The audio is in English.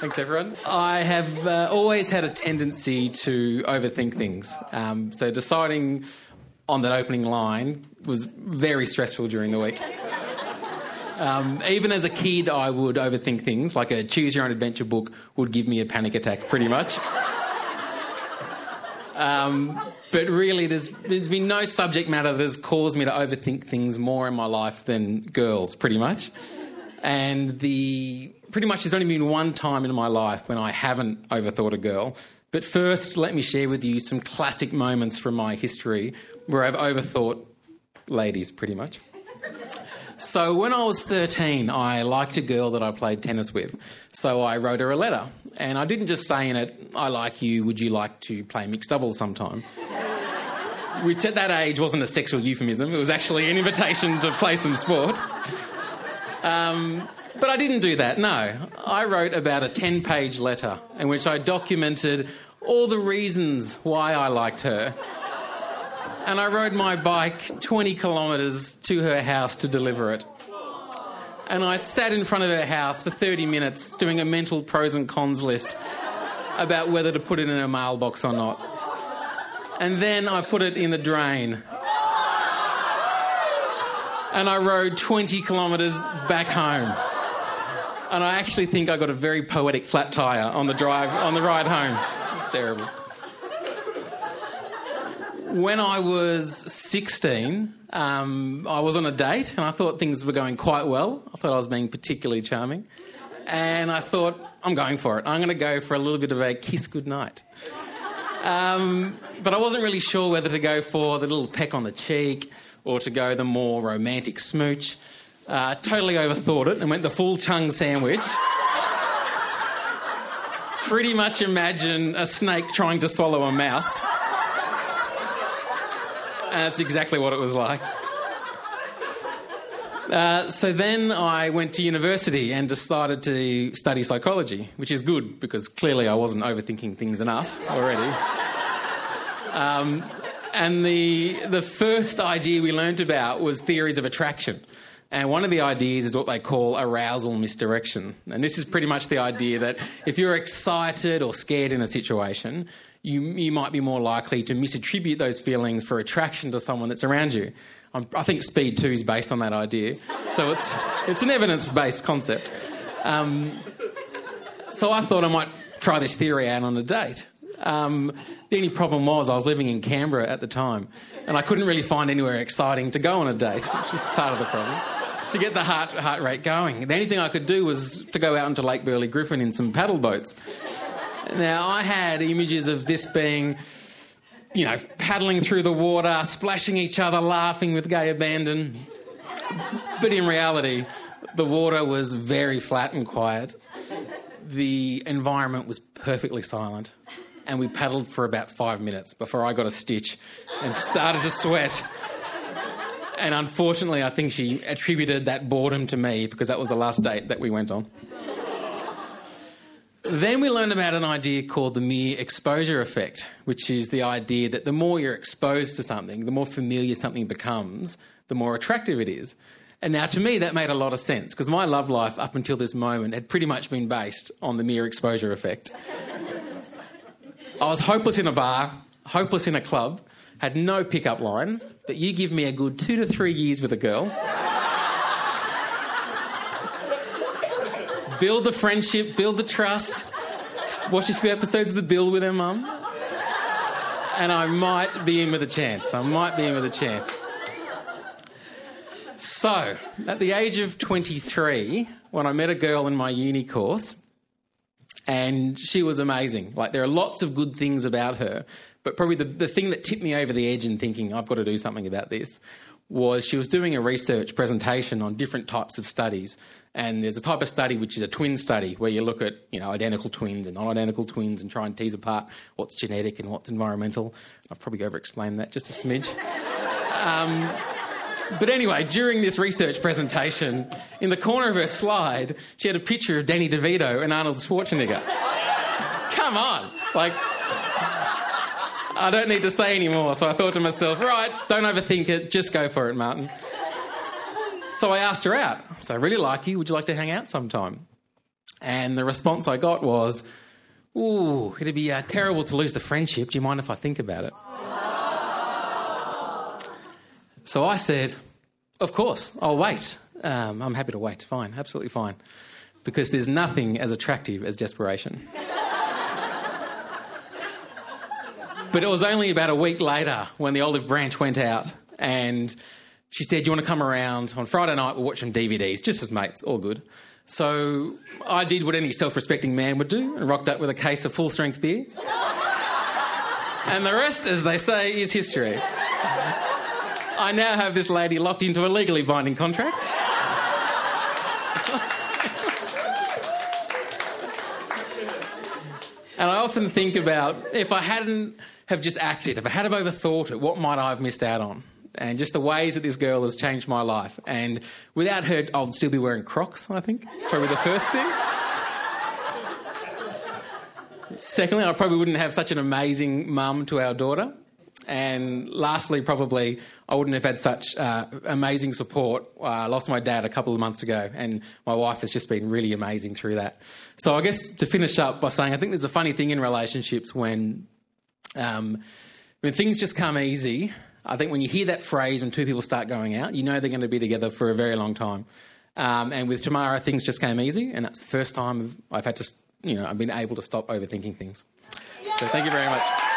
Thanks, everyone. I have uh, always had a tendency to overthink things. Um, so deciding on that opening line was very stressful during the week. Um, even as a kid, I would overthink things, like a choose your own adventure book would give me a panic attack, pretty much. Um, but really, there's, there's been no subject matter that has caused me to overthink things more in my life than girls, pretty much. And the pretty much there's only been one time in my life when I haven't overthought a girl. But first, let me share with you some classic moments from my history where I've overthought ladies, pretty much. So, when I was 13, I liked a girl that I played tennis with. So, I wrote her a letter. And I didn't just say in it, I like you, would you like to play mixed doubles sometime? Which at that age wasn't a sexual euphemism, it was actually an invitation to play some sport. Um, but I didn't do that, no. I wrote about a 10 page letter in which I documented all the reasons why I liked her and I rode my bike 20 kilometres to her house to deliver it. And I sat in front of her house for 30 minutes doing a mental pros and cons list about whether to put it in her mailbox or not. And then I put it in the drain. And I rode 20 kilometres back home. And I actually think I got a very poetic flat tyre on the drive on the ride home. It's terrible when I was 16, um, I was on a date and I thought things were going quite well. I thought I was being particularly charming. And I thought, I'm going for it. I'm going to go for a little bit of a kiss goodnight. Um, but I wasn't really sure whether to go for the little peck on the cheek or to go the more romantic smooch. Uh, totally overthought it and went the full tongue sandwich. Pretty much imagine a snake trying to swallow a mouse. And that's exactly what it was like. Uh, so then I went to university and decided to study psychology, which is good because clearly I wasn't overthinking things enough already. Um, and the, the first idea we learned about was theories of attraction. And one of the ideas is what they call arousal misdirection. And this is pretty much the idea that if you're excited or scared in a situation, you, you might be more likely to misattribute those feelings for attraction to someone that's around you. I'm, i think Speed 2 is based on that idea. So it's, it's an evidence based concept. Um, so I thought I might try this theory out on a date. Um, the only problem was I was living in Canberra at the time, and I couldn't really find anywhere exciting to go on a date, which is part of the problem. To get the heart, heart rate going. The only thing I could do was to go out into Lake Burley Griffin in some paddle boats. Now, I had images of this being, you know, paddling through the water, splashing each other, laughing with gay abandon. But in reality, the water was very flat and quiet. The environment was perfectly silent. And we paddled for about five minutes before I got a stitch and started to sweat. And unfortunately, I think she attributed that boredom to me because that was the last date that we went on. Then we learned about an idea called the mere exposure effect, which is the idea that the more you're exposed to something, the more familiar something becomes, the more attractive it is. And now, to me, that made a lot of sense because my love life up until this moment had pretty much been based on the mere exposure effect. I was hopeless in a bar, hopeless in a club, had no pickup lines, but you give me a good two to three years with a girl. build the friendship, build the trust, watch a few episodes of The Bill with her mum, and I might be in with a chance. I might be in with a chance. So, at the age of 23, when I met a girl in my uni course, and she was amazing. Like, there are lots of good things about her, but probably the, the thing that tipped me over the edge in thinking, I've got to do something about this, was she was doing a research presentation on different types of studies. And there's a type of study which is a twin study where you look at you know identical twins and non-identical twins and try and tease apart what's genetic and what's environmental. I've probably over-explained that just a smidge. Um, but anyway, during this research presentation, in the corner of her slide, she had a picture of Danny DeVito and Arnold Schwarzenegger. Come on, like. I don't need to say anymore. So I thought to myself, right, don't overthink it, just go for it, Martin. So I asked her out. So I really like you. Would you like to hang out sometime? And the response I got was, Ooh, it'd be uh, terrible to lose the friendship. Do you mind if I think about it? So I said, Of course, I'll wait. Um, I'm happy to wait. Fine, absolutely fine. Because there's nothing as attractive as desperation. but it was only about a week later when the olive branch went out and she said, You want to come around on Friday night? We'll watch some DVDs, just as mates, all good. So I did what any self respecting man would do and rocked up with a case of full strength beer. and the rest, as they say, is history. I now have this lady locked into a legally binding contract. and I often think about if I hadn't have just acted, if I had have overthought it, what might I have missed out on? and just the ways that this girl has changed my life. And without her, I'd still be wearing Crocs, I think. It's probably the first thing. Secondly, I probably wouldn't have such an amazing mum to our daughter. And lastly, probably, I wouldn't have had such uh, amazing support. Uh, I lost my dad a couple of months ago, and my wife has just been really amazing through that. So, I guess to finish up by saying, I think there's a funny thing in relationships when, um, when things just come easy I think when you hear that phrase when two people start going out, you know they're going to be together for a very long time. Um, and with Tamara, things just came easy, and that's the first time I've had to, you know, I've been able to stop overthinking things. So thank you very much.